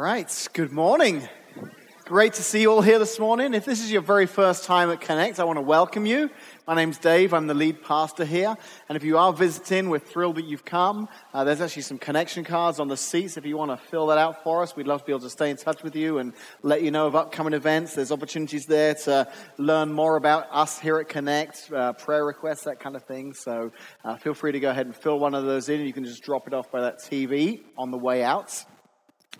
right, good morning. Great to see you all here this morning. If this is your very first time at Connect, I want to welcome you. My name's Dave. I'm the lead pastor here. And if you are visiting, we're thrilled that you've come. Uh, there's actually some connection cards on the seats. If you want to fill that out for us, we'd love to be able to stay in touch with you and let you know of upcoming events. There's opportunities there to learn more about us here at Connect, uh, prayer requests, that kind of thing. So uh, feel free to go ahead and fill one of those in. You can just drop it off by that TV on the way out.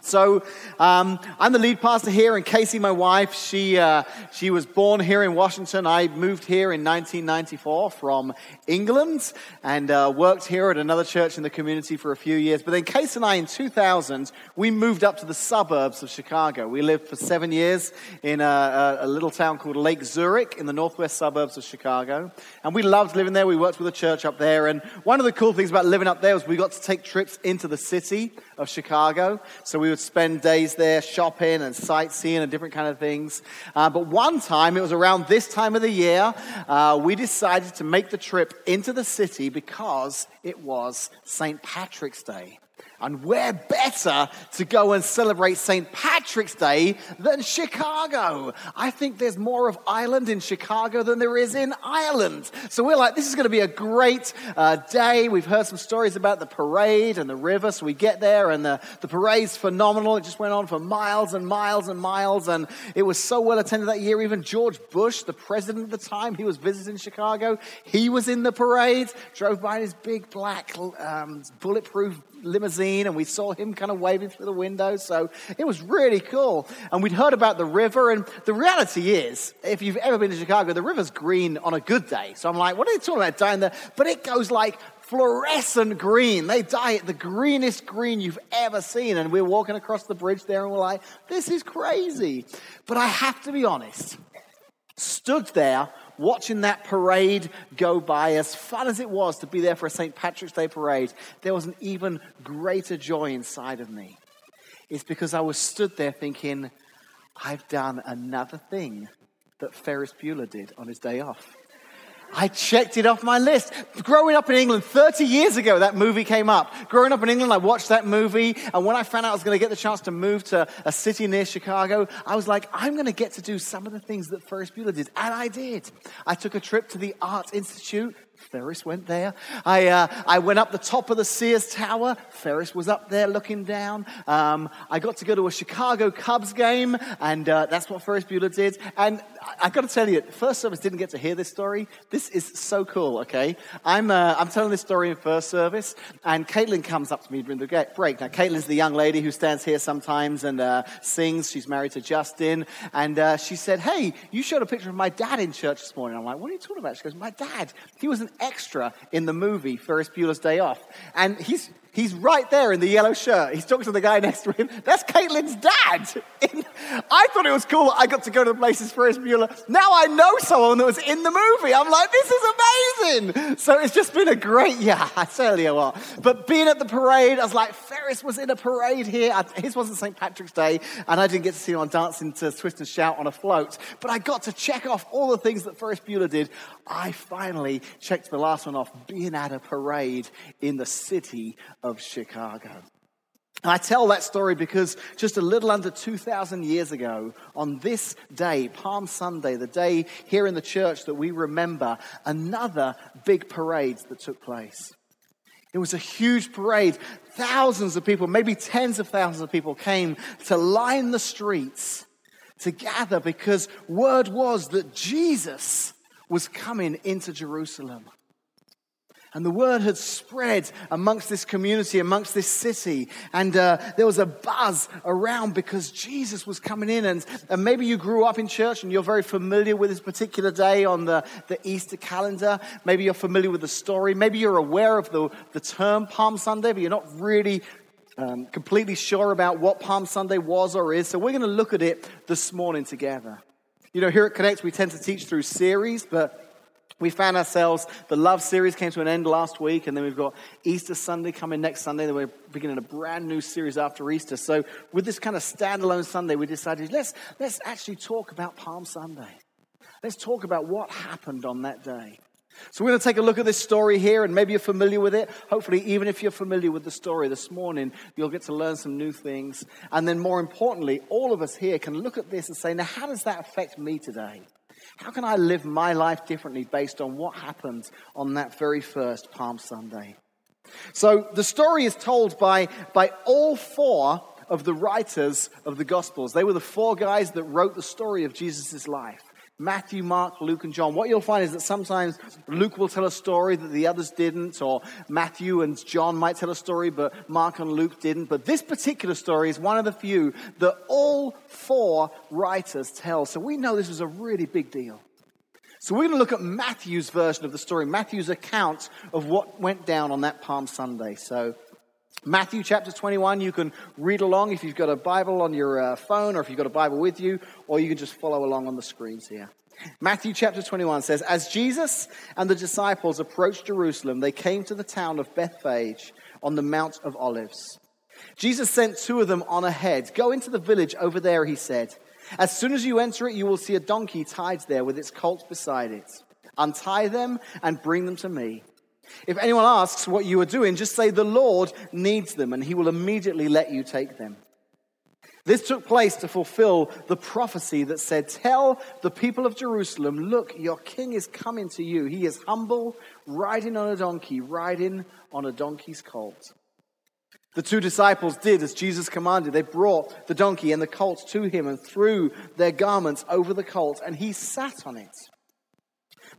So um, I'm the lead pastor here, and Casey, my wife, she uh, she was born here in Washington. I moved here in 1994 from England and uh, worked here at another church in the community for a few years. But then Casey and I, in 2000, we moved up to the suburbs of Chicago. We lived for seven years in a, a little town called Lake Zurich in the northwest suburbs of Chicago, and we loved living there. We worked with a church up there, and one of the cool things about living up there was we got to take trips into the city of Chicago. So we would spend days there shopping and sightseeing and different kind of things. Uh, but one time, it was around this time of the year, uh, we decided to make the trip into the city because it was St. Patrick's Day. And where better to go and celebrate St. Patrick's Day than Chicago? I think there's more of Ireland in Chicago than there is in Ireland. So we're like, this is going to be a great uh, day. We've heard some stories about the parade and the river. So we get there and the, the parade's phenomenal. It just went on for miles and miles and miles. And it was so well attended that year. Even George Bush, the president at the time, he was visiting Chicago. He was in the parade, drove by in his big black um, bulletproof limousine and we saw him kind of waving through the window. So it was really cool. And we'd heard about the river. And the reality is, if you've ever been to Chicago, the river's green on a good day. So I'm like, what are they talking about down there? But it goes like fluorescent green. They dye it the greenest green you've ever seen. And we're walking across the bridge there and we're like, this is crazy. But I have to be honest, stood there watching that parade go by, as fun as it was to be there for a St. Patrick's Day parade, there was an even greater joy inside of me. It's because I was stood there thinking, I've done another thing that Ferris Bueller did on his day off. I checked it off my list. Growing up in England, 30 years ago, that movie came up. Growing up in England, I watched that movie. And when I found out I was going to get the chance to move to a city near Chicago, I was like, I'm going to get to do some of the things that Ferris Bueller did. And I did. I took a trip to the Art Institute Ferris went there. I, uh, I went up the top of the Sears Tower. Ferris was up there looking down. Um, I got to go to a Chicago Cubs game, and uh, that's what Ferris Bueller did. And I, I got to tell you, first service didn't get to hear this story. This is so cool, okay? I'm, uh, I'm telling this story in first service, and Caitlin comes up to me during the break. Now, Caitlin's the young lady who stands here sometimes and uh, sings. She's married to Justin. And uh, she said, Hey, you showed a picture of my dad in church this morning. I'm like, What are you talking about? She goes, My dad. He was an extra in the movie Ferris Bueller's Day Off. And he's, He's right there in the yellow shirt. He's talking to the guy next to him. That's Caitlin's dad. I thought it was cool that I got to go to the places Ferris Bueller. Now I know someone that was in the movie. I'm like, this is amazing. So it's just been a great, yeah, I tell you what. But being at the parade, I was like, Ferris was in a parade here. His wasn't St. Patrick's Day, and I didn't get to see him on dancing to Twist and Shout on a float. But I got to check off all the things that Ferris Bueller did. I finally checked the last one off, being at a parade in the city of Chicago. I tell that story because just a little under 2,000 years ago, on this day, Palm Sunday, the day here in the church that we remember, another big parade that took place. It was a huge parade. Thousands of people, maybe tens of thousands of people came to line the streets to gather because word was that Jesus was coming into Jerusalem. And the word had spread amongst this community, amongst this city. And uh, there was a buzz around because Jesus was coming in. And, and maybe you grew up in church and you're very familiar with this particular day on the, the Easter calendar. Maybe you're familiar with the story. Maybe you're aware of the, the term Palm Sunday, but you're not really um, completely sure about what Palm Sunday was or is. So we're going to look at it this morning together. You know, here at Connect, we tend to teach through series, but we found ourselves, the love series came to an end last week, and then we've got Easter Sunday coming next Sunday. Then we're beginning a brand new series after Easter. So, with this kind of standalone Sunday, we decided let's, let's actually talk about Palm Sunday. Let's talk about what happened on that day. So we're going to take a look at this story here, and maybe you're familiar with it. Hopefully, even if you're familiar with the story this morning, you'll get to learn some new things. And then, more importantly, all of us here can look at this and say, now, how does that affect me today? How can I live my life differently based on what happened on that very first Palm Sunday? So the story is told by, by all four of the writers of the Gospels. They were the four guys that wrote the story of Jesus' life. Matthew, Mark, Luke, and John. What you'll find is that sometimes Luke will tell a story that the others didn't, or Matthew and John might tell a story, but Mark and Luke didn't. But this particular story is one of the few that all four writers tell. So we know this was a really big deal. So we're going to look at Matthew's version of the story, Matthew's account of what went down on that Palm Sunday. So Matthew chapter 21, you can read along if you've got a Bible on your uh, phone or if you've got a Bible with you, or you can just follow along on the screens here. Matthew chapter 21 says, As Jesus and the disciples approached Jerusalem, they came to the town of Bethphage on the Mount of Olives. Jesus sent two of them on ahead. Go into the village over there, he said. As soon as you enter it, you will see a donkey tied there with its colt beside it. Untie them and bring them to me. If anyone asks what you are doing, just say, The Lord needs them, and he will immediately let you take them. This took place to fulfill the prophecy that said, Tell the people of Jerusalem, look, your king is coming to you. He is humble, riding on a donkey, riding on a donkey's colt. The two disciples did as Jesus commanded. They brought the donkey and the colt to him and threw their garments over the colt, and he sat on it.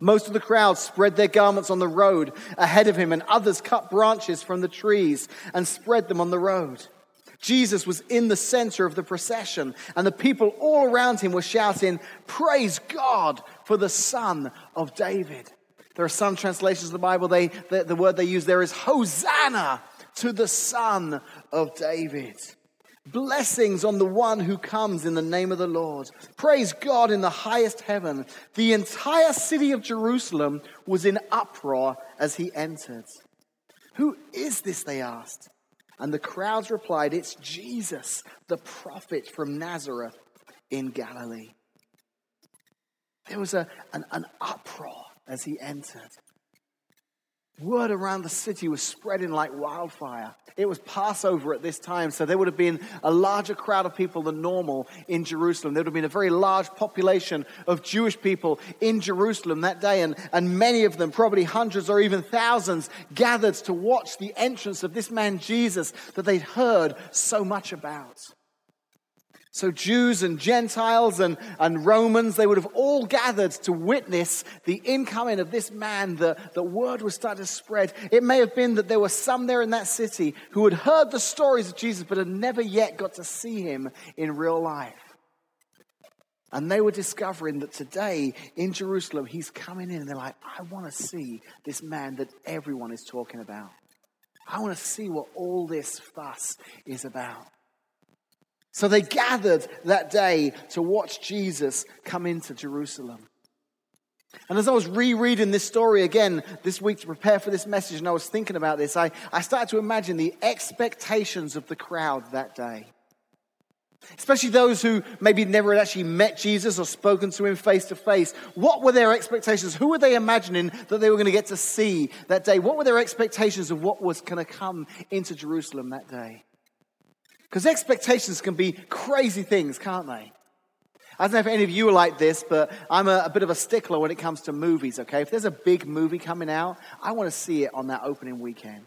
Most of the crowd spread their garments on the road ahead of him, and others cut branches from the trees and spread them on the road. Jesus was in the center of the procession, and the people all around him were shouting, Praise God for the Son of David. There are some translations of the Bible, they, the, the word they use there is Hosanna to the Son of David. Blessings on the one who comes in the name of the Lord. Praise God in the highest heaven. The entire city of Jerusalem was in uproar as he entered. Who is this? They asked. And the crowds replied, It's Jesus, the prophet from Nazareth in Galilee. There was a, an, an uproar as he entered. Word around the city was spreading like wildfire. It was Passover at this time, so there would have been a larger crowd of people than normal in Jerusalem. There would have been a very large population of Jewish people in Jerusalem that day, and, and many of them, probably hundreds or even thousands, gathered to watch the entrance of this man Jesus that they'd heard so much about. So, Jews and Gentiles and, and Romans, they would have all gathered to witness the incoming of this man. The, the word was starting to spread. It may have been that there were some there in that city who had heard the stories of Jesus but had never yet got to see him in real life. And they were discovering that today in Jerusalem, he's coming in and they're like, I want to see this man that everyone is talking about. I want to see what all this fuss is about. So they gathered that day to watch Jesus come into Jerusalem. And as I was rereading this story again this week to prepare for this message, and I was thinking about this, I, I started to imagine the expectations of the crowd that day. Especially those who maybe never had actually met Jesus or spoken to him face to face. What were their expectations? Who were they imagining that they were going to get to see that day? What were their expectations of what was going to come into Jerusalem that day? Because expectations can be crazy things, can't they? I don't know if any of you are like this, but I'm a, a, bit of a stickler when it comes to movies, okay? If there's a big movie coming out, I want to see it on that opening weekend.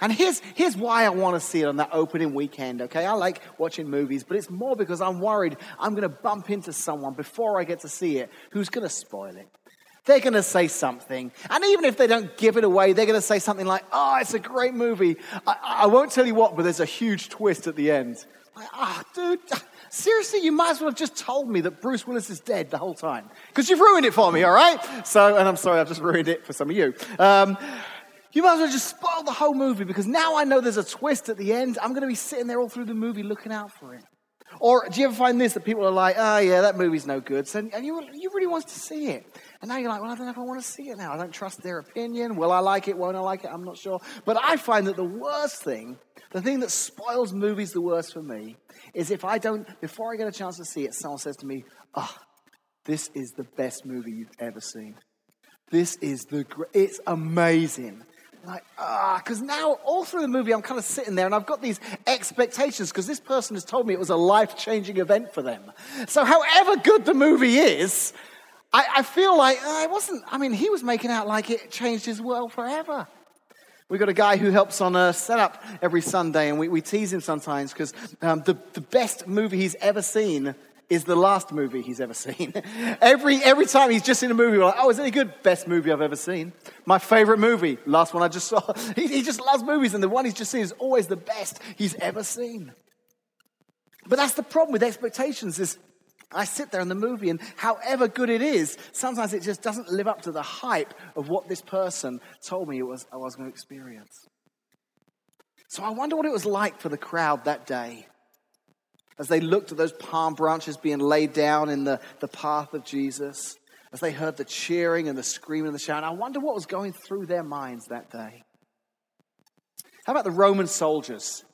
And here's, here's why I want to see it on that opening weekend, okay? I like watching movies, but it's more because I'm worried I'm going to bump into someone before I get to see it who's going to spoil it. They're going to say something. And even if they don't give it away, they're going to say something like, oh, it's a great movie. I, I won't tell you what, but there's a huge twist at the end. Like, ah, oh, dude, seriously, you might as well have just told me that Bruce Willis is dead the whole time. Because you've ruined it for me, all right? So, and I'm sorry, I've just ruined it for some of you. Um, you might as well just spoil the whole movie because now I know there's a twist at the end. I'm going to be sitting there all through the movie looking out for it. Or do you ever find this that people are like, oh, yeah, that movie's no good. So, and you, you really want to see it. And now you're like, well, I don't know if I want to see it now. I don't trust their opinion. Will I like it? Won't I like it? I'm not sure. But I find that the worst thing, the thing that spoils movies the worst for me, is if I don't, before I get a chance to see it, someone says to me, oh, this is the best movie you've ever seen. this is the, it's amazing. Like, ah, because now all through the movie, I'm kind of sitting there and I've got these expectations because this person has told me it was a life changing event for them. So, however good the movie is, I, I feel like uh, wasn't, I mean, he was making out like it changed his world forever. We've got a guy who helps on a setup every Sunday, and we, we tease him sometimes because um, the, the best movie he's ever seen is the last movie he's ever seen. every, every time he's just in a movie, we're like, oh, is it good? Best movie I've ever seen. My favorite movie, last one I just saw. he, he just loves movies, and the one he's just seen is always the best he's ever seen. But that's the problem with expectations is I sit there in the movie, and however good it is, sometimes it just doesn't live up to the hype of what this person told me it was, I was going to experience. So I wonder what it was like for the crowd that day as they looked at those palm branches being laid down in the, the path of Jesus, as they heard the cheering and the screaming and the shouting. I wonder what was going through their minds that day. How about the Roman soldiers?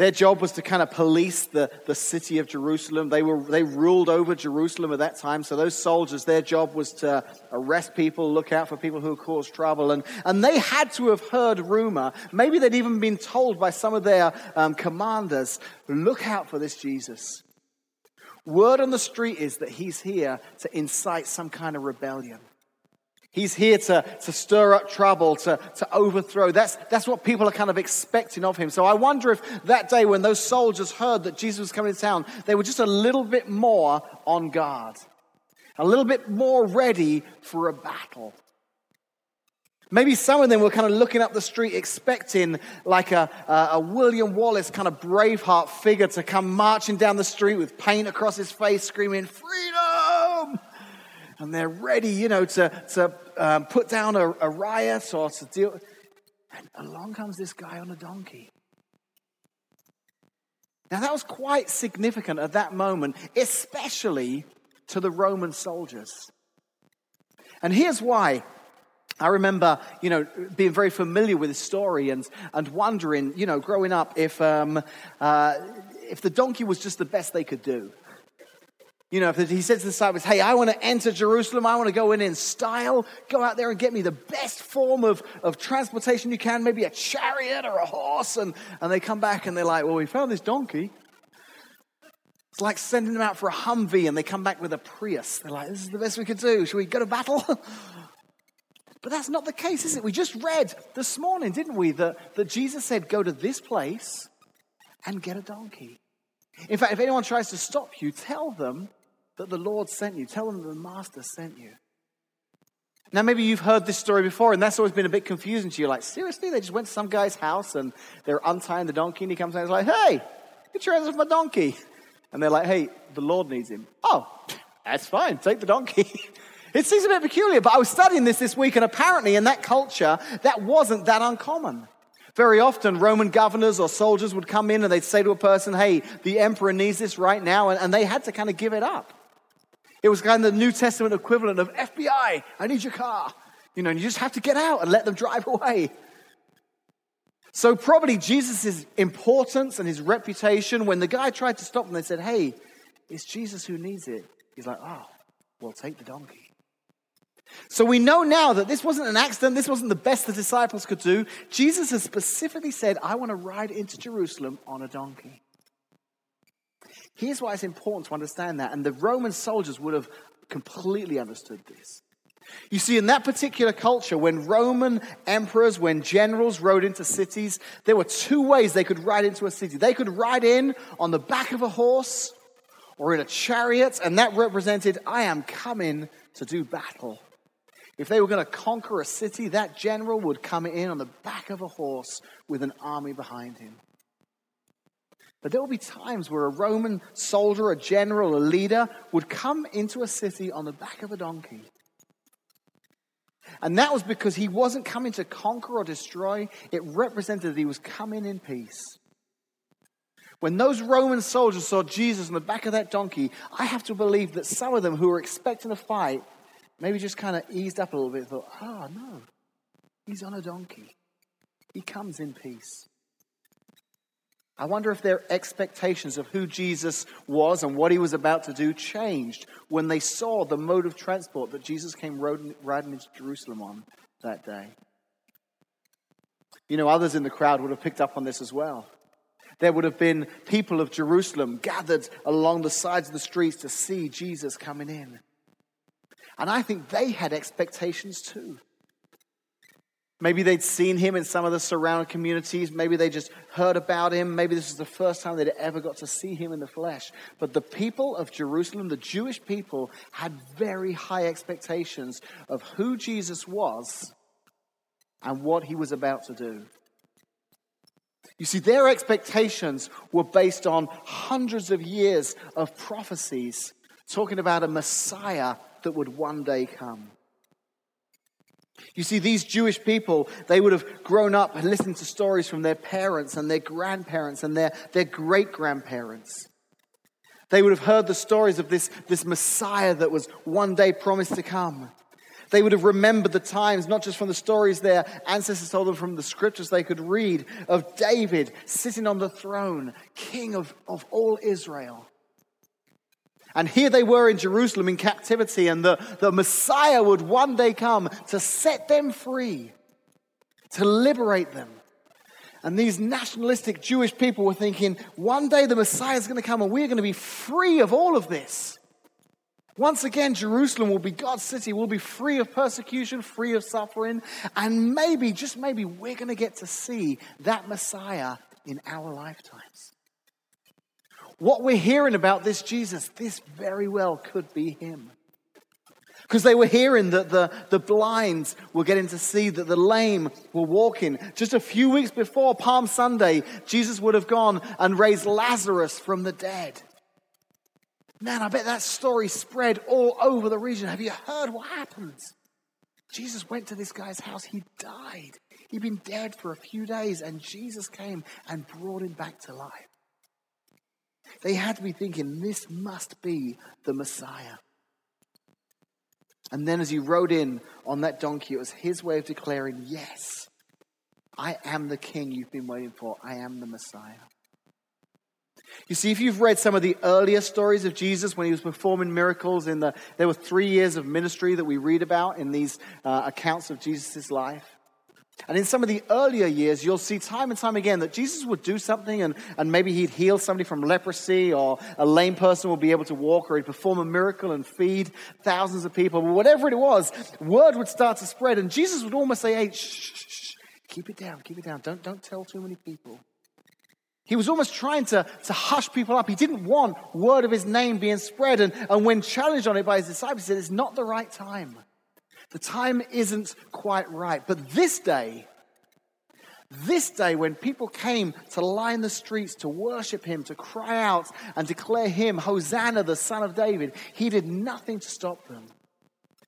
Their job was to kind of police the, the city of Jerusalem. They, were, they ruled over Jerusalem at that time. So those soldiers, their job was to arrest people, look out for people who caused trouble. And, and they had to have heard rumor. Maybe they'd even been told by some of their um, commanders, look out for this Jesus. Word on the street is that he's here to incite some kind of rebellion. He's here to, to stir up trouble, to, to overthrow. That's, that's what people are kind of expecting of him. So I wonder if that day when those soldiers heard that Jesus was coming to town, they were just a little bit more on guard, a little bit more ready for a battle. Maybe some of them were kind of looking up the street expecting like a, a, William Wallace kind of braveheart figure to come marching down the street with paint across his face, screaming, Freedom! And they're ready, you know, to, to um, put down a, a riot or to deal. And along comes this guy on a donkey. Now, that was quite significant at that moment, especially to the Roman soldiers. And here's why. I remember, you know, being very familiar with this story and, and wondering, you know, growing up, if, um, uh, if the donkey was just the best they could do. You know, if he says to the disciples, Hey, I want to enter Jerusalem, I want to go in in style, go out there and get me the best form of, of transportation you can, maybe a chariot or a horse. And, and they come back and they're like, Well, we found this donkey. It's like sending them out for a Humvee and they come back with a Prius. They're like, This is the best we could do. Should we go to battle? but that's not the case, is it? We just read this morning, didn't we, that, that Jesus said, Go to this place and get a donkey. In fact, if anyone tries to stop you, tell them that the Lord sent you. Tell them the Master sent you. Now, maybe you've heard this story before, and that's always been a bit confusing to you. Like, seriously? They just went to some guy's house and they're untying the donkey, and he comes out and he's like, hey, get your hands off my donkey. And they're like, hey, the Lord needs him. Oh, that's fine. Take the donkey. it seems a bit peculiar, but I was studying this this week, and apparently in that culture, that wasn't that uncommon. Very often, Roman governors or soldiers would come in and they'd say to a person, Hey, the emperor needs this right now, and, and they had to kind of give it up. It was kind of the New Testament equivalent of FBI, I need your car. You know, and you just have to get out and let them drive away. So, probably Jesus' importance and his reputation, when the guy tried to stop them, they said, Hey, it's Jesus who needs it. He's like, Oh, well, take the donkey. So we know now that this wasn't an accident, this wasn't the best the disciples could do. Jesus has specifically said, I want to ride into Jerusalem on a donkey. Here's why it's important to understand that, and the Roman soldiers would have completely understood this. You see, in that particular culture, when Roman emperors, when generals rode into cities, there were two ways they could ride into a city. They could ride in on the back of a horse or in a chariot, and that represented, I am coming to do battle. If they were going to conquer a city, that general would come in on the back of a horse with an army behind him. But there will be times where a Roman soldier, a general, a leader would come into a city on the back of a donkey. And that was because he wasn't coming to conquer or destroy, it represented that he was coming in peace. When those Roman soldiers saw Jesus on the back of that donkey, I have to believe that some of them who were expecting a fight maybe just kind of eased up a little bit and thought, oh, no, he's on a donkey. He comes in peace. I wonder if their expectations of who Jesus was and what he was about to do changed when they saw the mode of transport that Jesus came riding into Jerusalem on that day. You know, others in the crowd would have picked up on this as well. There would have been people of Jerusalem gathered along the sides of the streets to see Jesus coming in. And I think they had expectations too. Maybe they'd seen him in some of the surrounding communities. Maybe they just heard about him. Maybe this was the first time they'd ever got to see him in the flesh. But the people of Jerusalem, the Jewish people, had very high expectations of who Jesus was and what he was about to do. You see, their expectations were based on hundreds of years of prophecies talking about a Messiah that would one day come. You see, these Jewish people, they would have grown up and listened to stories from their parents and their grandparents and their, their great grandparents. They would have heard the stories of this, this Messiah that was one day promised to come. They would have remembered the times, not just from the stories their ancestors told them from the scriptures they could read, of David sitting on the throne, king of, of all Israel. And here they were in Jerusalem in captivity, and the, the Messiah would one day come to set them free, to liberate them. And these nationalistic Jewish people were thinking, one day the Messiah is going to come and we're going to be free of all of this. Once again, Jerusalem will be God's city. We'll be free of persecution, free of suffering. And maybe, just maybe, we're going to get to see that Messiah in our lifetimes. What we're hearing about this Jesus, this very well could be him. Because they were hearing that the, the blinds were getting to see, that the lame were walking. Just a few weeks before Palm Sunday, Jesus would have gone and raised Lazarus from the dead. Man, I bet that story spread all over the region. Have you heard what happened? Jesus went to this guy's house. He died. He'd been dead for a few days, and Jesus came and brought him back to life. They had to be thinking, this must be the Messiah. And then as he rode in on that donkey, it was his way of declaring, Yes, I am the king you've been waiting for. I am the Messiah. You see, if you've read some of the earlier stories of Jesus when he was performing miracles, in the, there were three years of ministry that we read about in these uh, accounts of Jesus' life. And in some of the earlier years, you'll see time and time again that Jesus would do something and, and maybe he'd heal somebody from leprosy or a lame person would be able to walk or he'd perform a miracle and feed thousands of people. But whatever it was, word would start to spread and Jesus would almost say, hey, shh, shh, shh, keep it down, keep it down. Don't, don't tell too many people. He was almost trying to, to hush people up. He didn't want word of his name being spread. And, and when challenged on it by his disciples, he said, It's not the right time. The time isn't quite right. But this day, this day, when people came to line the streets to worship him, to cry out and declare him, Hosanna, the son of David, he did nothing to stop them.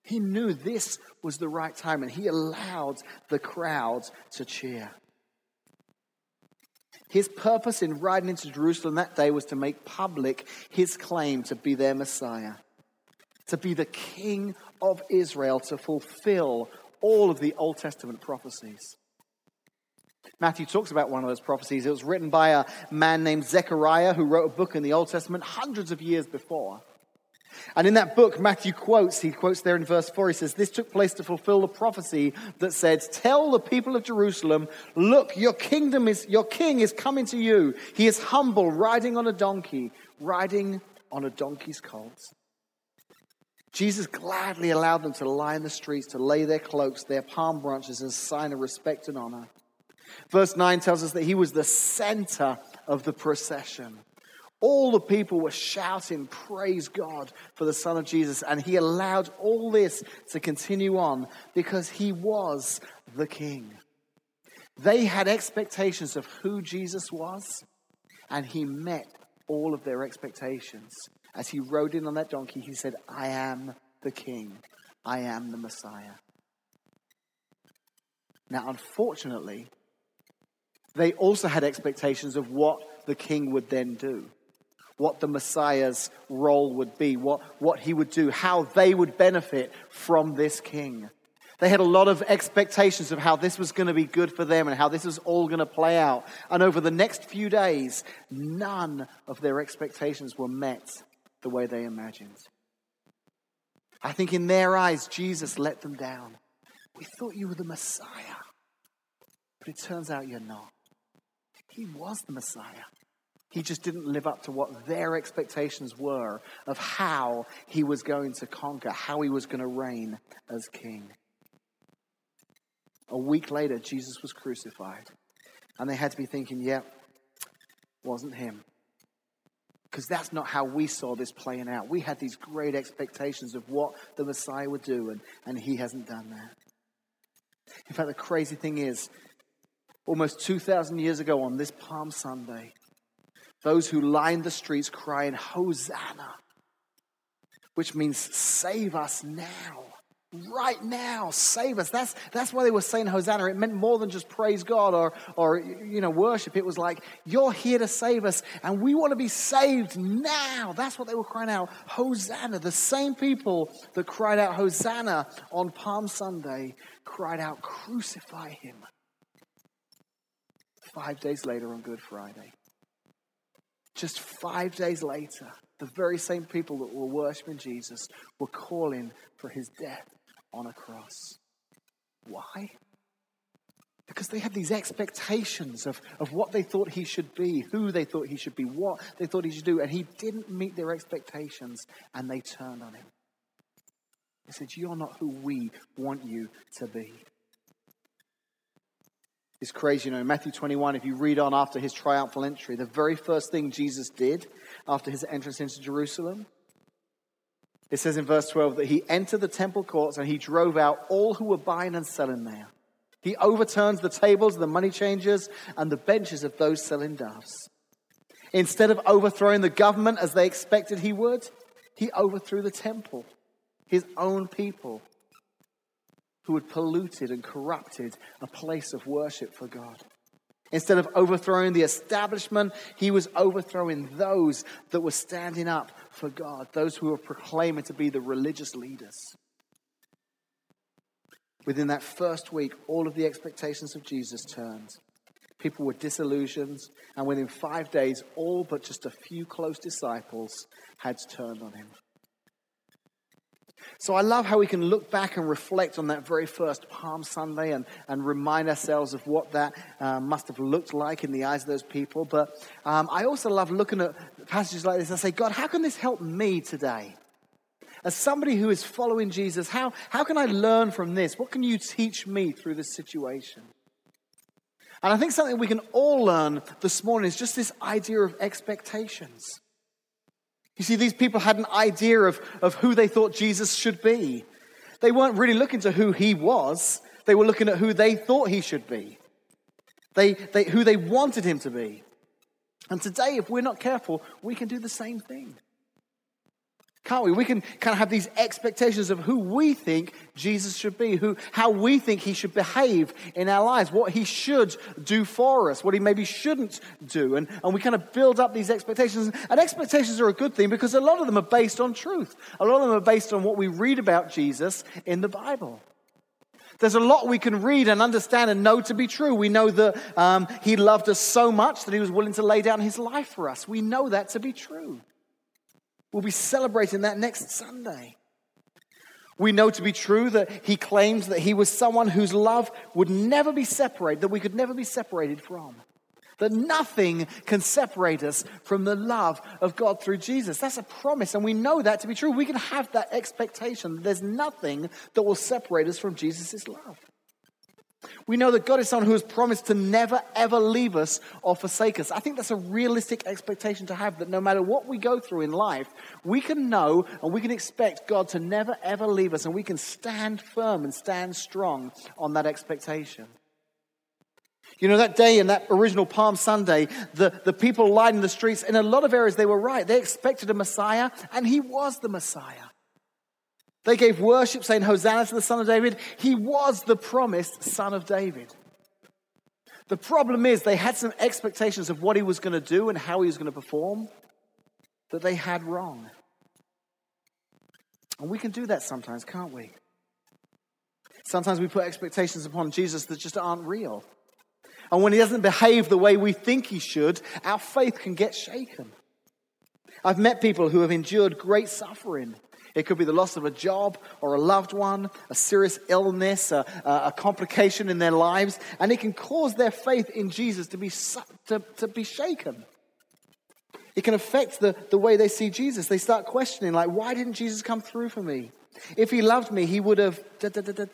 He knew this was the right time and he allowed the crowds to cheer. His purpose in riding into Jerusalem that day was to make public his claim to be their Messiah, to be the King of Israel, to fulfill all of the Old Testament prophecies. Matthew talks about one of those prophecies. It was written by a man named Zechariah who wrote a book in the Old Testament hundreds of years before. And in that book, Matthew quotes, he quotes there in verse 4, he says, This took place to fulfill the prophecy that said, Tell the people of Jerusalem, look, your kingdom is, your king is coming to you. He is humble, riding on a donkey, riding on a donkey's colt. Jesus gladly allowed them to lie in the streets, to lay their cloaks, their palm branches as a sign of respect and honor. Verse 9 tells us that he was the center of the procession. All the people were shouting, Praise God for the Son of Jesus. And he allowed all this to continue on because he was the King. They had expectations of who Jesus was, and he met all of their expectations. As he rode in on that donkey, he said, I am the King, I am the Messiah. Now, unfortunately, they also had expectations of what the king would then do what the Messiah's role would be, what, what he would do, how they would benefit from this king. They had a lot of expectations of how this was going to be good for them and how this was all going to play out. And over the next few days, none of their expectations were met the way they imagined. I think in their eyes, Jesus let them down. We thought you were the Messiah, but it turns out you're not. He was the Messiah. He just didn't live up to what their expectations were of how he was going to conquer, how he was going to reign as king. A week later, Jesus was crucified. And they had to be thinking, yep, yeah, wasn't him. Because that's not how we saw this playing out. We had these great expectations of what the Messiah would do, and, and he hasn't done that. In fact, the crazy thing is, almost 2,000 years ago on this Palm Sunday, those who lined the streets crying, Hosanna, which means save us now right now, save us. That's, that's why they were saying Hosanna. It meant more than just praise God or, or, you know, worship. It was like, you're here to save us and we want to be saved now. That's what they were crying out. Hosanna. The same people that cried out Hosanna on Palm Sunday cried out, crucify him. Five days later on Good Friday. Just five days later, the very same people that were worshiping Jesus were calling for his death on a cross. Why? Because they had these expectations of, of what they thought he should be, who they thought he should be, what they thought he should do, and he didn't meet their expectations, and they turned on him. They said, You're not who we want you to be. It's crazy, you know, Matthew 21, if you read on after his triumphal entry, the very first thing Jesus did after his entrance into Jerusalem it says in verse 12 that he entered the temple courts and he drove out all who were buying and selling there. He overturns the tables of the money changers and the benches of those selling doves. Instead of overthrowing the government as they expected he would, he overthrew the temple, his own people, who had polluted and corrupted a place of worship for God. Instead of overthrowing the establishment, he was overthrowing those that were standing up for God, those who were proclaiming to be the religious leaders. Within that first week, all of the expectations of Jesus turned. People were disillusioned, and within five days, all but just a few close disciples had turned on him. So I love how we can look back and reflect on that very first Palm Sunday and, and remind ourselves of what that uh, must have looked like in the eyes of those people. But um, I also love looking at passages like this and say, God, how can this help me today? As somebody who is following Jesus, how, how can I learn from this? What can you teach me through this situation? And I think something we can all learn this morning is just this idea of expectations. You see, these people had an idea of, of who they thought Jesus should be. They weren't really looking to who he was, they were looking at who they thought he should be, they, they, who they wanted him to be. And today, if we're not careful, we can do the same thing. Can't we? We can kind of have these expectations of who we think Jesus should be, who, how we think he should behave in our lives, what he should do for us, what he maybe shouldn't do. And, and we kind of build up these expectations. And expectations are a good thing because a lot of them are based on truth. A lot of them are based on what we read about Jesus in the Bible. There's a lot we can read and understand and know to be true. We know that um, he loved us so much that he was willing to lay down his life for us. We know that to be true. We'll be celebrating that next Sunday. We know to be true that he claims that he was someone whose love would never be separated, that we could never be separated from. That nothing can separate us from the love of God through Jesus. That's a promise, and we know that to be true. We can have that expectation. that There's nothing that will separate us from Jesus' love. We know that God is someone who has promised to never, ever leave us or forsake us. I think that's a realistic expectation to have that no matter what we go through in life, we can know and we can expect God to never, ever leave us, and we can stand firm and stand strong on that expectation. You know, that day in that original Palm Sunday, the, the people lining the streets, in a lot of areas, they were right. They expected a Messiah, and he was the Messiah. They gave worship saying, Hosanna to the Son of David. He was the promised Son of David. The problem is, they had some expectations of what he was going to do and how he was going to perform that they had wrong. And we can do that sometimes, can't we? Sometimes we put expectations upon Jesus that just aren't real. And when he doesn't behave the way we think he should, our faith can get shaken. I've met people who have endured great suffering. It could be the loss of a job or a loved one, a serious illness, a, a complication in their lives, and it can cause their faith in Jesus to be, to, to be shaken. It can affect the, the way they see Jesus. They start questioning, like, why didn't Jesus come through for me? If he loved me, he would have. Da, da, da,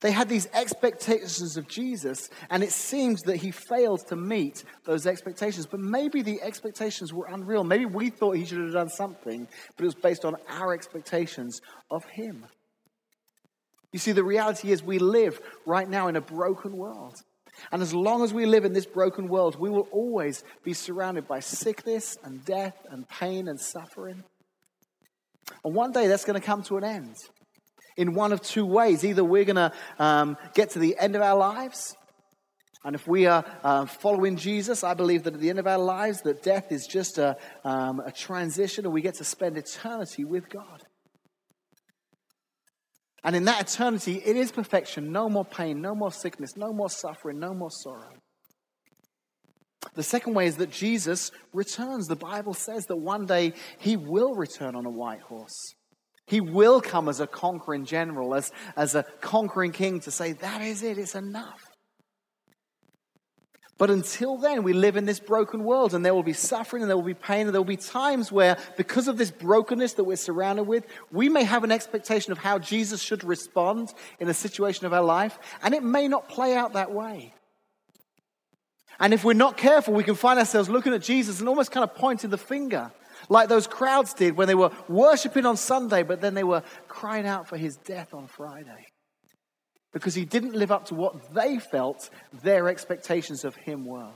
they had these expectations of Jesus, and it seems that he failed to meet those expectations. But maybe the expectations were unreal. Maybe we thought he should have done something, but it was based on our expectations of him. You see, the reality is we live right now in a broken world. And as long as we live in this broken world, we will always be surrounded by sickness and death and pain and suffering. And one day that's going to come to an end in one of two ways. Either we're going to um, get to the end of our lives, and if we are uh, following Jesus, I believe that at the end of our lives, that death is just a, um, a transition, and we get to spend eternity with God. And in that eternity, it is perfection. No more pain, no more sickness, no more suffering, no more sorrow. The second way is that Jesus returns. The Bible says that one day he will return on a white horse. He will come as a conquering general, as, as a conquering king to say, that is it, it's enough. But until then, we live in this broken world, and there will be suffering, and there will be pain, and there will be times where, because of this brokenness that we're surrounded with, we may have an expectation of how Jesus should respond in a situation of our life, and it may not play out that way. And if we're not careful, we can find ourselves looking at Jesus and almost kind of pointing the finger like those crowds did when they were worshiping on Sunday, but then they were crying out for his death on Friday. Because he didn't live up to what they felt their expectations of him were.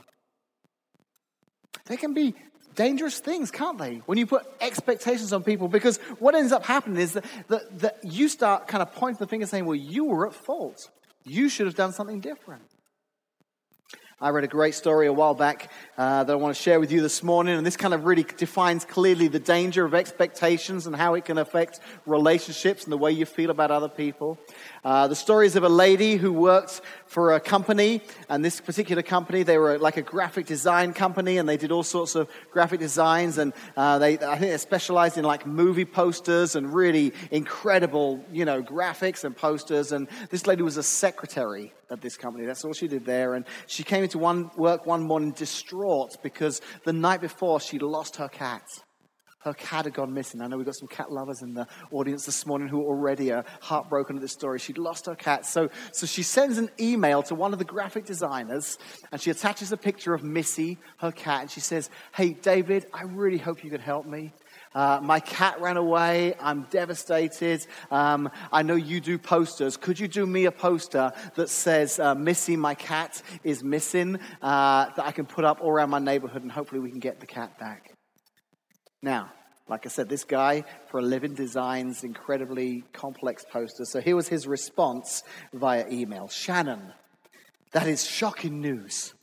They can be dangerous things, can't they? When you put expectations on people, because what ends up happening is that, that, that you start kind of pointing the finger saying, well, you were at fault. You should have done something different. I read a great story a while back uh, that I want to share with you this morning, and this kind of really defines clearly the danger of expectations and how it can affect relationships and the way you feel about other people. Uh, the story is of a lady who worked for a company, and this particular company, they were like a graphic design company, and they did all sorts of graphic designs, and uh, they, I think they specialized in like movie posters and really incredible, you know, graphics and posters. And this lady was a secretary at this company. That's all she did there. And she came into one work one morning distraught because the night before she'd lost her cat. Her cat had gone missing. I know we've got some cat lovers in the audience this morning who already are heartbroken at this story. She'd lost her cat. So, so she sends an email to one of the graphic designers and she attaches a picture of Missy, her cat, and she says, Hey, David, I really hope you could help me. Uh, my cat ran away. I'm devastated. Um, I know you do posters. Could you do me a poster that says, uh, Missy, my cat is missing, uh, that I can put up all around my neighborhood and hopefully we can get the cat back? Now, like I said, this guy for a living designs incredibly complex posters. So here was his response via email Shannon, that is shocking news.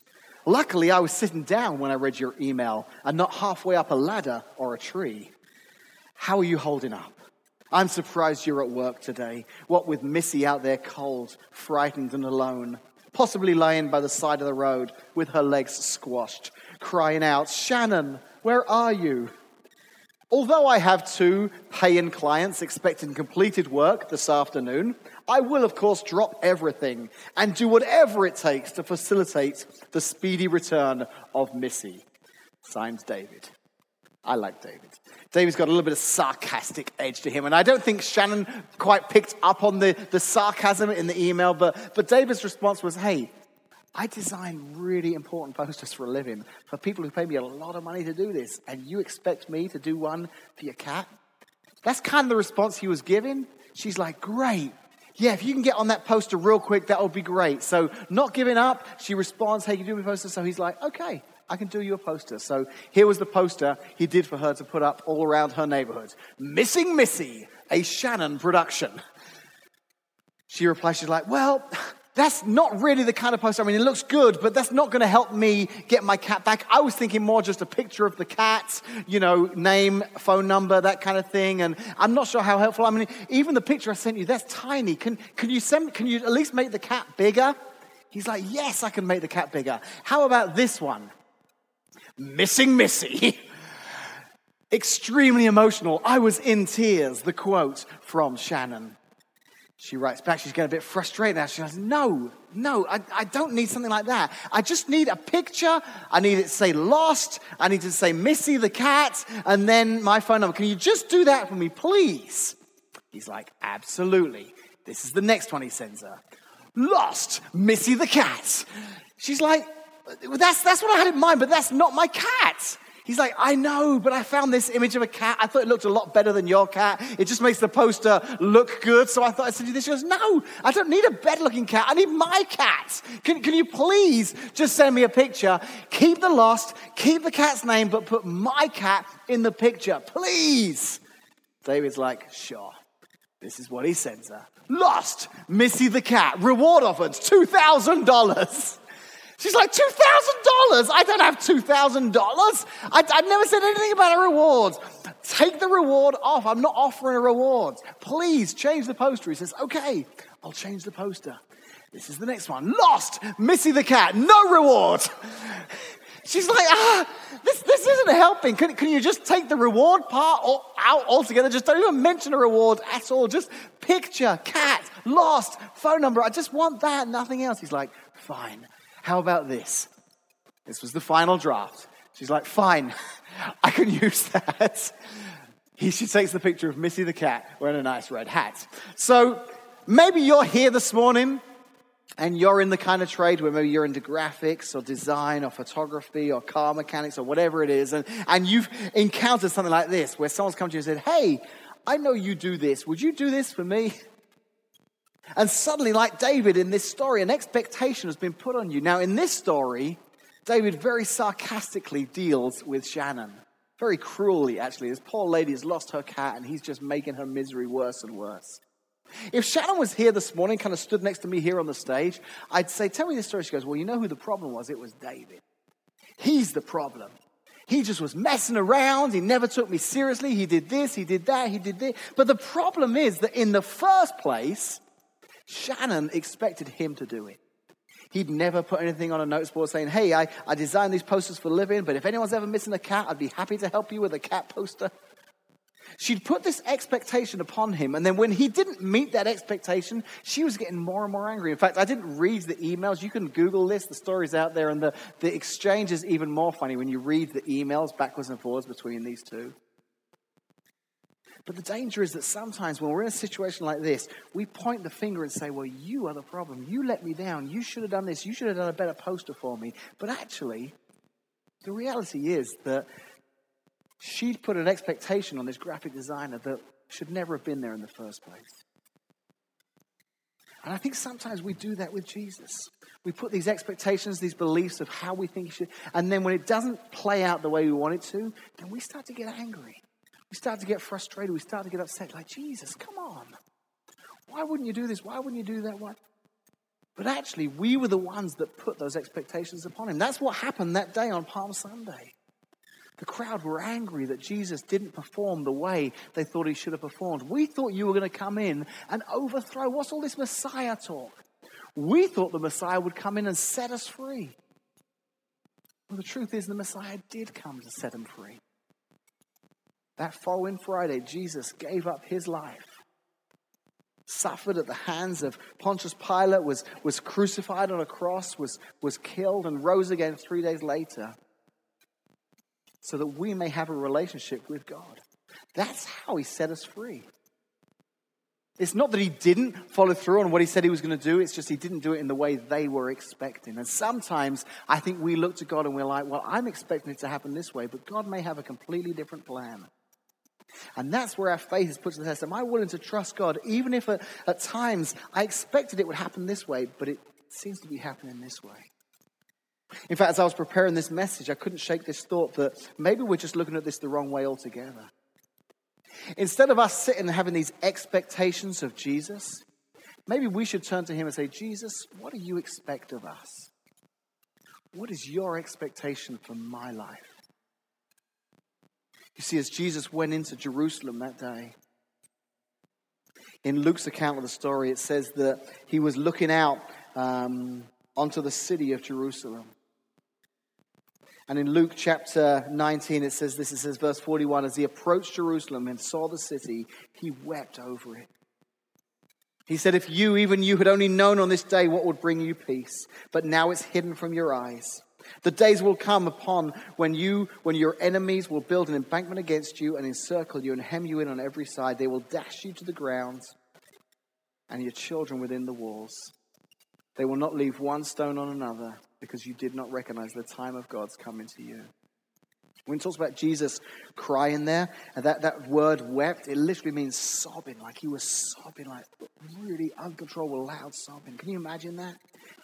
Luckily, I was sitting down when I read your email and not halfway up a ladder or a tree. How are you holding up? I'm surprised you're at work today. What with Missy out there cold, frightened, and alone, possibly lying by the side of the road with her legs squashed, crying out, Shannon, where are you? Although I have two paying clients expecting completed work this afternoon, I will, of course, drop everything and do whatever it takes to facilitate the speedy return of Missy. Signed David. I like David. David's got a little bit of sarcastic edge to him. And I don't think Shannon quite picked up on the, the sarcasm in the email, but, but David's response was, hey, I design really important posters for a living for people who pay me a lot of money to do this, and you expect me to do one for your cat? That's kind of the response he was giving. She's like, great. Yeah, if you can get on that poster real quick, that would be great. So, not giving up, she responds, Hey, you do me a poster? So he's like, Okay, I can do you a poster. So here was the poster he did for her to put up all around her neighborhood Missing Missy, a Shannon production. She replies, She's like, Well, that's not really the kind of poster. I mean, it looks good, but that's not going to help me get my cat back. I was thinking more just a picture of the cat, you know, name, phone number, that kind of thing. And I'm not sure how helpful. I mean, even the picture I sent you, that's tiny. Can, can you send, can you at least make the cat bigger? He's like, yes, I can make the cat bigger. How about this one? Missing Missy. Extremely emotional. I was in tears. The quote from Shannon. She writes back, she's getting a bit frustrated now. She goes, No, no, I, I don't need something like that. I just need a picture. I need it to say lost. I need to say Missy the cat, and then my phone number. Can you just do that for me, please? He's like, Absolutely. This is the next one he sends her. Lost, Missy the cat. She's like, that's, that's what I had in mind, but that's not my cat. He's like, I know, but I found this image of a cat. I thought it looked a lot better than your cat. It just makes the poster look good. So I thought I'd send you this. She goes, No, I don't need a better looking cat. I need my cat. Can, can you please just send me a picture? Keep the lost, keep the cat's name, but put my cat in the picture, please. David's like, Sure. This is what he sends her. Lost, Missy the cat. Reward offered, $2,000. She's like, $2,000? I don't have $2,000. I've never said anything about a reward. Take the reward off. I'm not offering a reward. Please change the poster. He says, okay, I'll change the poster. This is the next one. Lost, Missy the cat, no reward. She's like, ah, this, this isn't helping. Can, can you just take the reward part out altogether? Just don't even mention a reward at all. Just picture, cat, lost, phone number. I just want that, nothing else. He's like, fine. How about this? This was the final draft. She's like, fine, I can use that. He, she takes the picture of Missy the cat wearing a nice red hat. So maybe you're here this morning and you're in the kind of trade where maybe you're into graphics or design or photography or car mechanics or whatever it is, and, and you've encountered something like this where someone's come to you and said, Hey, I know you do this. Would you do this for me? And suddenly, like David in this story, an expectation has been put on you. Now, in this story, David very sarcastically deals with Shannon. Very cruelly, actually. This poor lady has lost her cat and he's just making her misery worse and worse. If Shannon was here this morning, kind of stood next to me here on the stage, I'd say, Tell me this story. She goes, Well, you know who the problem was? It was David. He's the problem. He just was messing around. He never took me seriously. He did this, he did that, he did this. But the problem is that in the first place, Shannon expected him to do it. He'd never put anything on a notes board saying, Hey, I, I designed these posters for a living, but if anyone's ever missing a cat, I'd be happy to help you with a cat poster. She'd put this expectation upon him, and then when he didn't meet that expectation, she was getting more and more angry. In fact, I didn't read the emails. You can Google this, the story's out there, and the, the exchange is even more funny when you read the emails backwards and forwards between these two. But the danger is that sometimes when we're in a situation like this, we point the finger and say, Well, you are the problem. You let me down. You should have done this. You should have done a better poster for me. But actually, the reality is that she'd put an expectation on this graphic designer that should never have been there in the first place. And I think sometimes we do that with Jesus. We put these expectations, these beliefs of how we think he should, and then when it doesn't play out the way we want it to, then we start to get angry. We start to get frustrated. We start to get upset. Like, Jesus, come on. Why wouldn't you do this? Why wouldn't you do that? Why? But actually, we were the ones that put those expectations upon him. That's what happened that day on Palm Sunday. The crowd were angry that Jesus didn't perform the way they thought he should have performed. We thought you were going to come in and overthrow. What's all this Messiah talk? We thought the Messiah would come in and set us free. Well, the truth is, the Messiah did come to set him free. That following Friday, Jesus gave up his life, suffered at the hands of Pontius Pilate, was, was crucified on a cross, was, was killed, and rose again three days later so that we may have a relationship with God. That's how he set us free. It's not that he didn't follow through on what he said he was going to do, it's just he didn't do it in the way they were expecting. And sometimes I think we look to God and we're like, well, I'm expecting it to happen this way, but God may have a completely different plan. And that's where our faith is put to the test. Am I willing to trust God, even if at, at times I expected it would happen this way, but it seems to be happening this way? In fact, as I was preparing this message, I couldn't shake this thought that maybe we're just looking at this the wrong way altogether. Instead of us sitting and having these expectations of Jesus, maybe we should turn to him and say, Jesus, what do you expect of us? What is your expectation for my life? You see, as Jesus went into Jerusalem that day, in Luke's account of the story, it says that he was looking out um, onto the city of Jerusalem. And in Luke chapter 19, it says this it says, verse 41 As he approached Jerusalem and saw the city, he wept over it. He said, If you, even you, had only known on this day what would bring you peace, but now it's hidden from your eyes. The days will come upon when you, when your enemies will build an embankment against you and encircle you and hem you in on every side. They will dash you to the ground and your children within the walls. They will not leave one stone on another because you did not recognize the time of God's coming to you. When it talks about Jesus crying there, and that, that word wept, it literally means sobbing, like he was sobbing, like really uncontrollable, loud sobbing. Can you imagine that?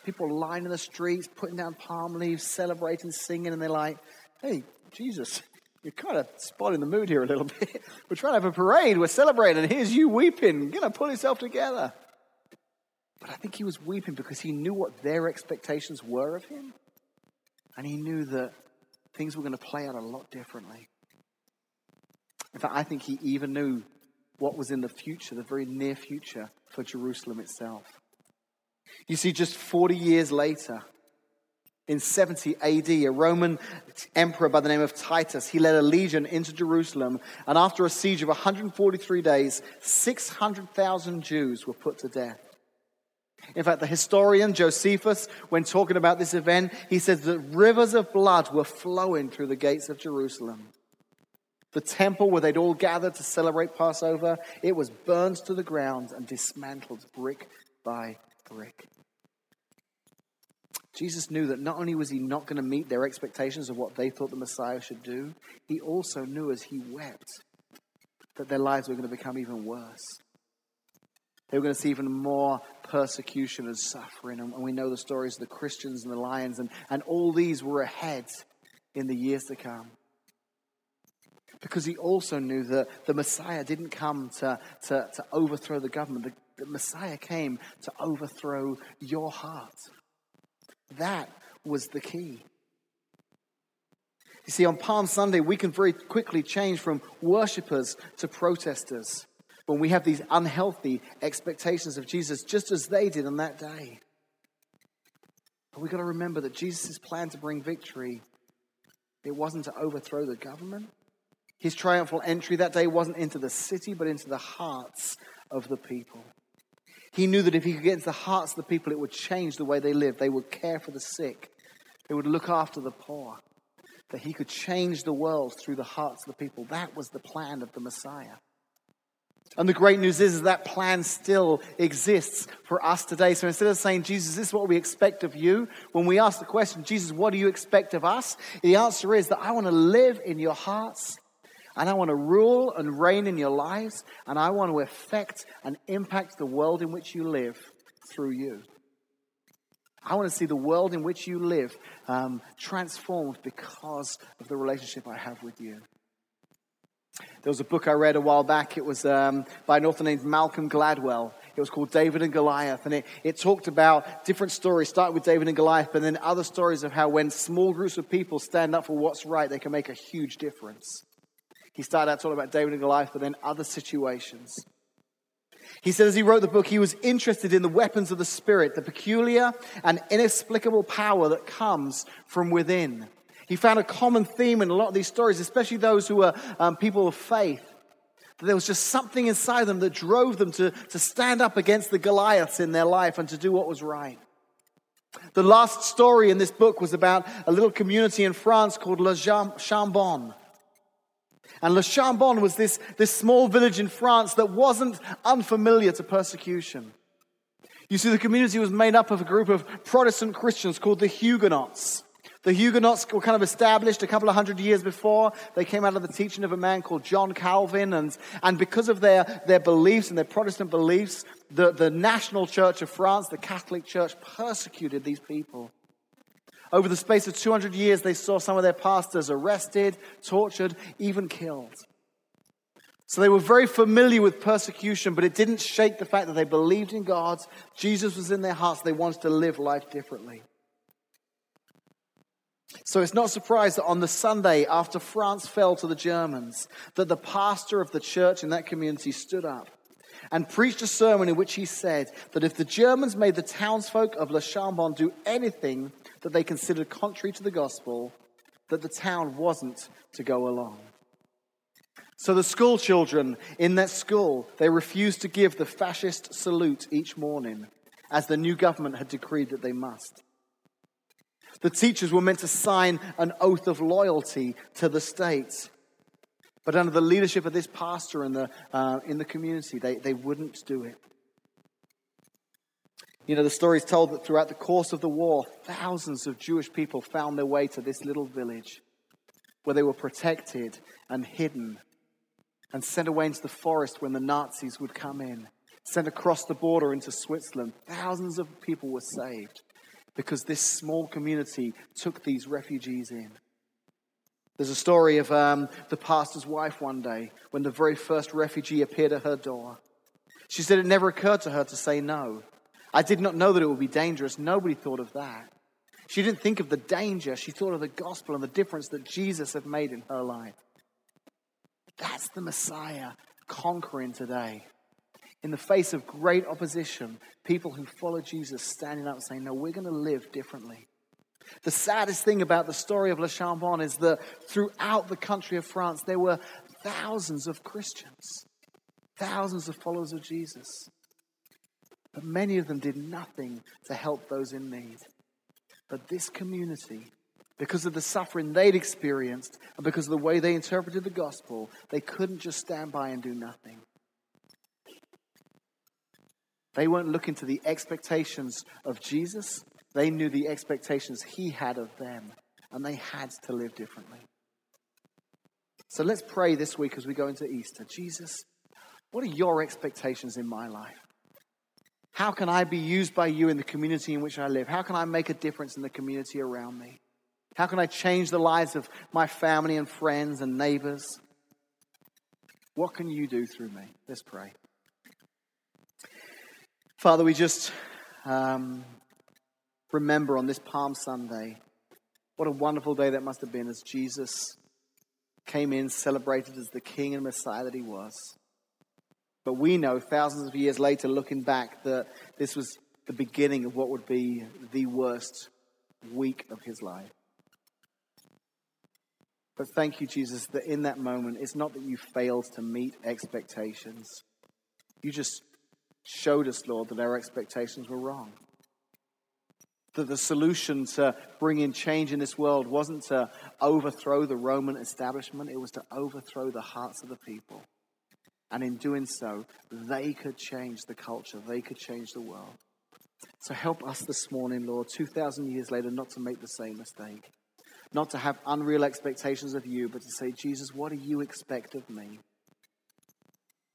People lining the streets, putting down palm leaves, celebrating, singing, and they're like, hey, Jesus, you're kind of spoiling the mood here a little bit. We're trying to have a parade, we're celebrating, and here's you weeping. You're going to pull yourself together. But I think he was weeping because he knew what their expectations were of him. And he knew that things were going to play out a lot differently. In fact, I think he even knew what was in the future, the very near future for Jerusalem itself. You see, just 40 years later, in 70 AD, a Roman emperor by the name of Titus, he led a legion into Jerusalem, and after a siege of 143 days, 600,000 Jews were put to death. In fact, the historian Josephus, when talking about this event, he says that rivers of blood were flowing through the gates of Jerusalem. The temple where they'd all gathered to celebrate Passover, it was burned to the ground and dismantled brick by brick. Jesus knew that not only was he not going to meet their expectations of what they thought the Messiah should do, he also knew as he wept that their lives were going to become even worse. They were going to see even more persecution and suffering. And we know the stories of the Christians and the lions, and, and all these were ahead in the years to come. Because he also knew that the Messiah didn't come to, to, to overthrow the government, the, the Messiah came to overthrow your heart. That was the key. You see, on Palm Sunday, we can very quickly change from worshippers to protesters when we have these unhealthy expectations of Jesus, just as they did on that day. But we've got to remember that Jesus' plan to bring victory, it wasn't to overthrow the government. His triumphal entry that day wasn't into the city, but into the hearts of the people. He knew that if he could get into the hearts of the people, it would change the way they lived. They would care for the sick, they would look after the poor, that he could change the world through the hearts of the people. That was the plan of the Messiah. And the great news is that plan still exists for us today. So instead of saying, Jesus, this is what we expect of you, when we ask the question, Jesus, what do you expect of us? The answer is that I want to live in your hearts and I want to rule and reign in your lives and I want to affect and impact the world in which you live through you. I want to see the world in which you live um, transformed because of the relationship I have with you. There was a book I read a while back. It was um, by an author named Malcolm Gladwell. It was called David and Goliath. And it, it talked about different stories, starting with David and Goliath, but then other stories of how when small groups of people stand up for what's right, they can make a huge difference. He started out talking about David and Goliath, but then other situations. He said as he wrote the book, he was interested in the weapons of the Spirit, the peculiar and inexplicable power that comes from within. He found a common theme in a lot of these stories, especially those who were um, people of faith. That there was just something inside them that drove them to, to stand up against the Goliaths in their life and to do what was right. The last story in this book was about a little community in France called Le Chambon. And Le Chambon was this, this small village in France that wasn't unfamiliar to persecution. You see, the community was made up of a group of Protestant Christians called the Huguenots. The Huguenots were kind of established a couple of hundred years before. They came out of the teaching of a man called John Calvin. And, and because of their, their beliefs and their Protestant beliefs, the, the national church of France, the Catholic Church, persecuted these people. Over the space of 200 years, they saw some of their pastors arrested, tortured, even killed. So they were very familiar with persecution, but it didn't shake the fact that they believed in God. Jesus was in their hearts. They wanted to live life differently. So it's not surprised that on the Sunday after France fell to the Germans, that the pastor of the church in that community stood up and preached a sermon in which he said that if the Germans made the townsfolk of Le Chambon do anything that they considered contrary to the gospel, that the town wasn't to go along. So the school children in that school, they refused to give the fascist salute each morning, as the new government had decreed that they must. The teachers were meant to sign an oath of loyalty to the state. But under the leadership of this pastor in the, uh, in the community, they, they wouldn't do it. You know, the story is told that throughout the course of the war, thousands of Jewish people found their way to this little village where they were protected and hidden and sent away into the forest when the Nazis would come in, sent across the border into Switzerland. Thousands of people were saved because this small community took these refugees in. There's a story of um, the pastor's wife one day when the very first refugee appeared at her door. She said it never occurred to her to say no. I did not know that it would be dangerous. Nobody thought of that. She didn't think of the danger. She thought of the gospel and the difference that Jesus had made in her life. That's the Messiah conquering today. In the face of great opposition, people who follow Jesus standing up and saying, No, we're going to live differently. The saddest thing about the story of Le Chambon is that throughout the country of France, there were thousands of Christians, thousands of followers of Jesus. But many of them did nothing to help those in need. But this community, because of the suffering they'd experienced and because of the way they interpreted the gospel, they couldn't just stand by and do nothing. They weren't looking to the expectations of Jesus, they knew the expectations he had of them, and they had to live differently. So let's pray this week as we go into Easter. Jesus, what are your expectations in my life? How can I be used by you in the community in which I live? How can I make a difference in the community around me? How can I change the lives of my family and friends and neighbors? What can you do through me? Let's pray. Father, we just um, remember on this Palm Sunday what a wonderful day that must have been as Jesus came in, celebrated as the King and Messiah that he was. But we know, thousands of years later, looking back, that this was the beginning of what would be the worst week of his life. But thank you, Jesus, that in that moment, it's not that you failed to meet expectations. You just showed us, Lord, that our expectations were wrong that the solution to bringing change in this world wasn't to overthrow the Roman establishment, it was to overthrow the hearts of the people. And in doing so, they could change the culture, they could change the world. So help us this morning, Lord, 2,000 years later, not to make the same mistake. Not to have unreal expectations of you, but to say, Jesus, what do you expect of me?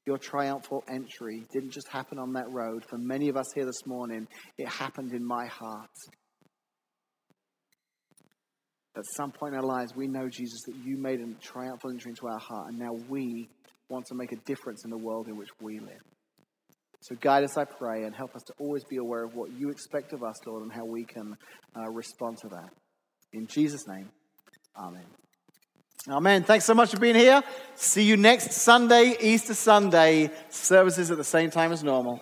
Your triumphal entry didn't just happen on that road. For many of us here this morning, it happened in my heart. At some point in our lives, we know, Jesus, that you made a triumphal entry into our heart, and now we want to make a difference in the world in which we live. So guide us, I pray, and help us to always be aware of what you expect of us, Lord, and how we can uh, respond to that. In Jesus' name, amen. Amen. Thanks so much for being here. See you next Sunday, Easter Sunday. Services at the same time as normal.